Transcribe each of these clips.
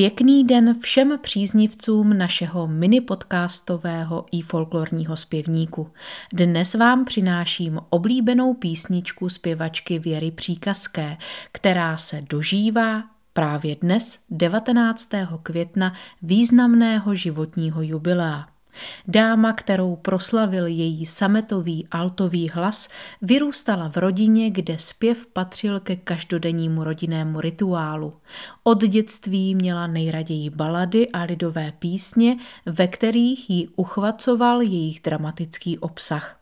Pěkný den všem příznivcům našeho mini podcastového i folklorního zpěvníku. Dnes vám přináším oblíbenou písničku zpěvačky Věry Příkazké, která se dožívá právě dnes 19. května významného životního jubilea. Dáma, kterou proslavil její sametový altový hlas, vyrůstala v rodině, kde zpěv patřil ke každodennímu rodinnému rituálu. Od dětství měla nejraději balady a lidové písně, ve kterých ji uchvacoval jejich dramatický obsah.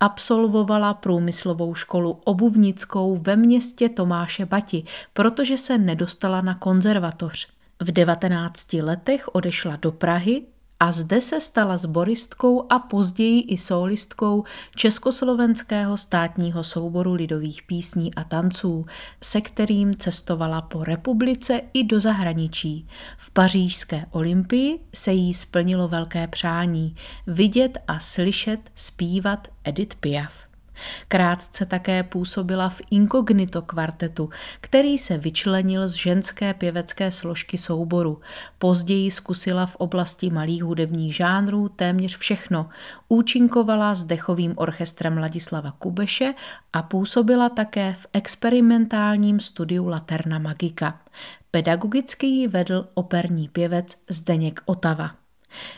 Absolvovala průmyslovou školu obuvnickou ve městě Tomáše Bati, protože se nedostala na konzervatoř. V 19 letech odešla do Prahy, a zde se stala sboristkou a později i solistkou Československého státního souboru lidových písní a tanců, se kterým cestovala po republice i do zahraničí. V pařížské olympii se jí splnilo velké přání vidět a slyšet zpívat Edith Piaf. Krátce také působila v Incognito kvartetu, který se vyčlenil z ženské pěvecké složky souboru. Později zkusila v oblasti malých hudebních žánrů téměř všechno. Účinkovala s dechovým orchestrem Ladislava Kubeše a působila také v experimentálním studiu Laterna Magica. Pedagogicky ji vedl operní pěvec Zdeněk Otava.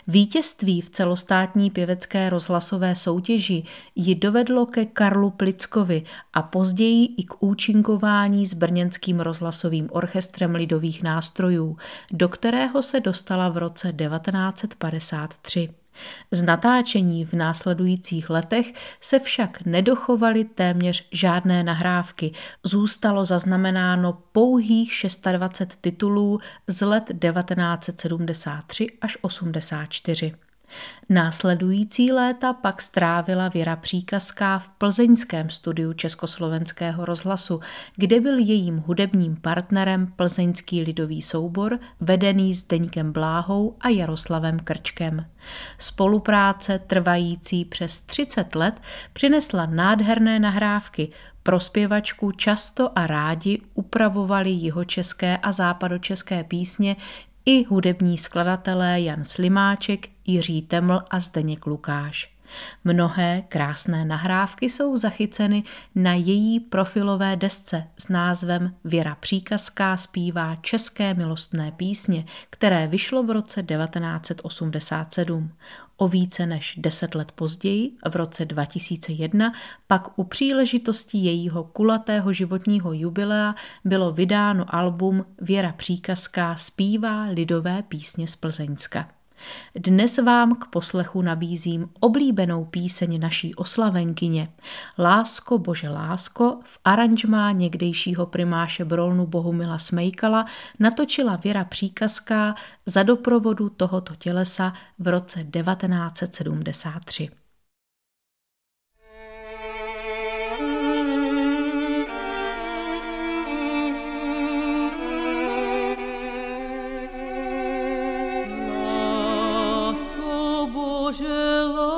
Vítězství v celostátní pěvecké rozhlasové soutěži ji dovedlo ke Karlu Plickovi a později i k účinkování s Brněnským rozhlasovým orchestrem lidových nástrojů, do kterého se dostala v roce 1953. Z natáčení v následujících letech se však nedochovaly téměř žádné nahrávky. Zůstalo zaznamenáno pouhých 26 titulů z let 1973 až 84. Následující léta pak strávila Věra Příkazká v plzeňském studiu Československého rozhlasu, kde byl jejím hudebním partnerem plzeňský lidový soubor vedený Zdeňkem Bláhou a Jaroslavem Krčkem. Spolupráce trvající přes 30 let přinesla nádherné nahrávky, pro zpěvačku často a rádi upravovali jihočeské a západočeské písně i hudební skladatelé Jan Slimáček, Jiří Teml a Zdeněk Lukáš. Mnohé krásné nahrávky jsou zachyceny na její profilové desce s názvem Věra Příkazká zpívá české milostné písně, které vyšlo v roce 1987. O více než deset let později, v roce 2001, pak u příležitosti jejího kulatého životního jubilea bylo vydáno album Věra Příkazká zpívá lidové písně z Plzeňska. Dnes vám k poslechu nabízím oblíbenou píseň naší oslavenkyně Lásko bože lásko v aranžmá někdejšího primáše Brolnu Bohumila Smejkala natočila Věra Příkazká za doprovodu tohoto tělesa v roce 1973. je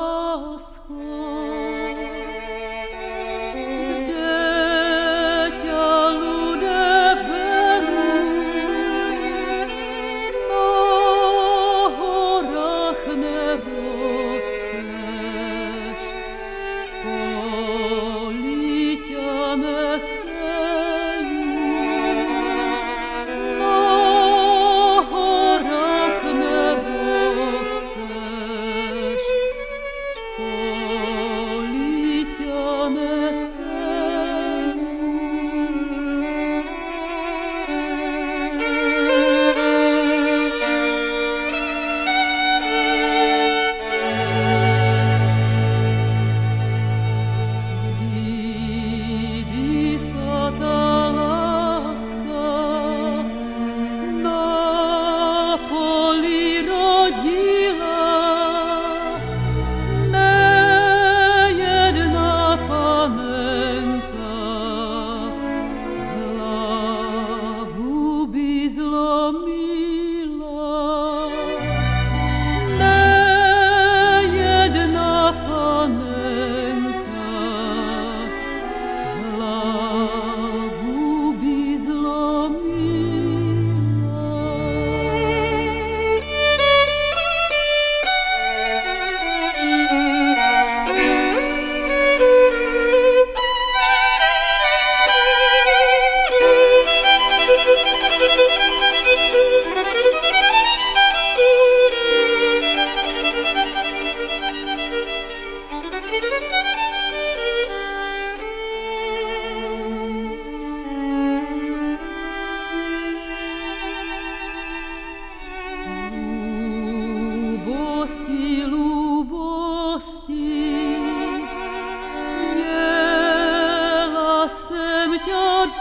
zlom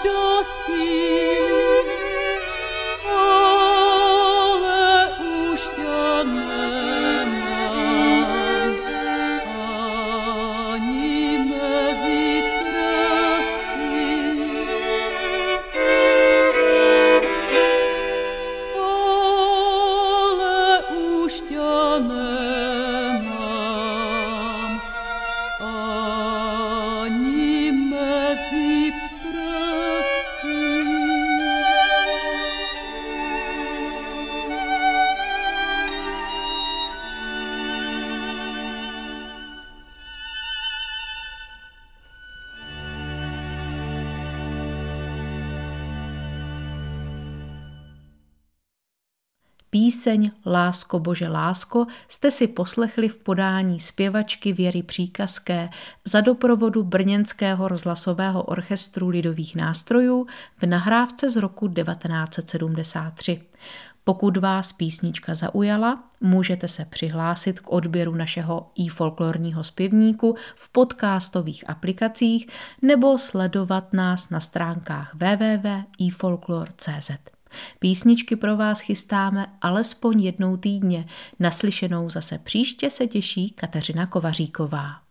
dusty Píseň Lásko Bože Lásko jste si poslechli v podání zpěvačky Věry Příkazké za doprovodu Brněnského rozhlasového orchestru lidových nástrojů v nahrávce z roku 1973. Pokud vás písnička zaujala, můžete se přihlásit k odběru našeho i folklorního zpěvníku v podcastových aplikacích nebo sledovat nás na stránkách www.ifolklor.cz. Písničky pro vás chystáme alespoň jednou týdně. Naslyšenou zase příště se těší Kateřina Kovaříková.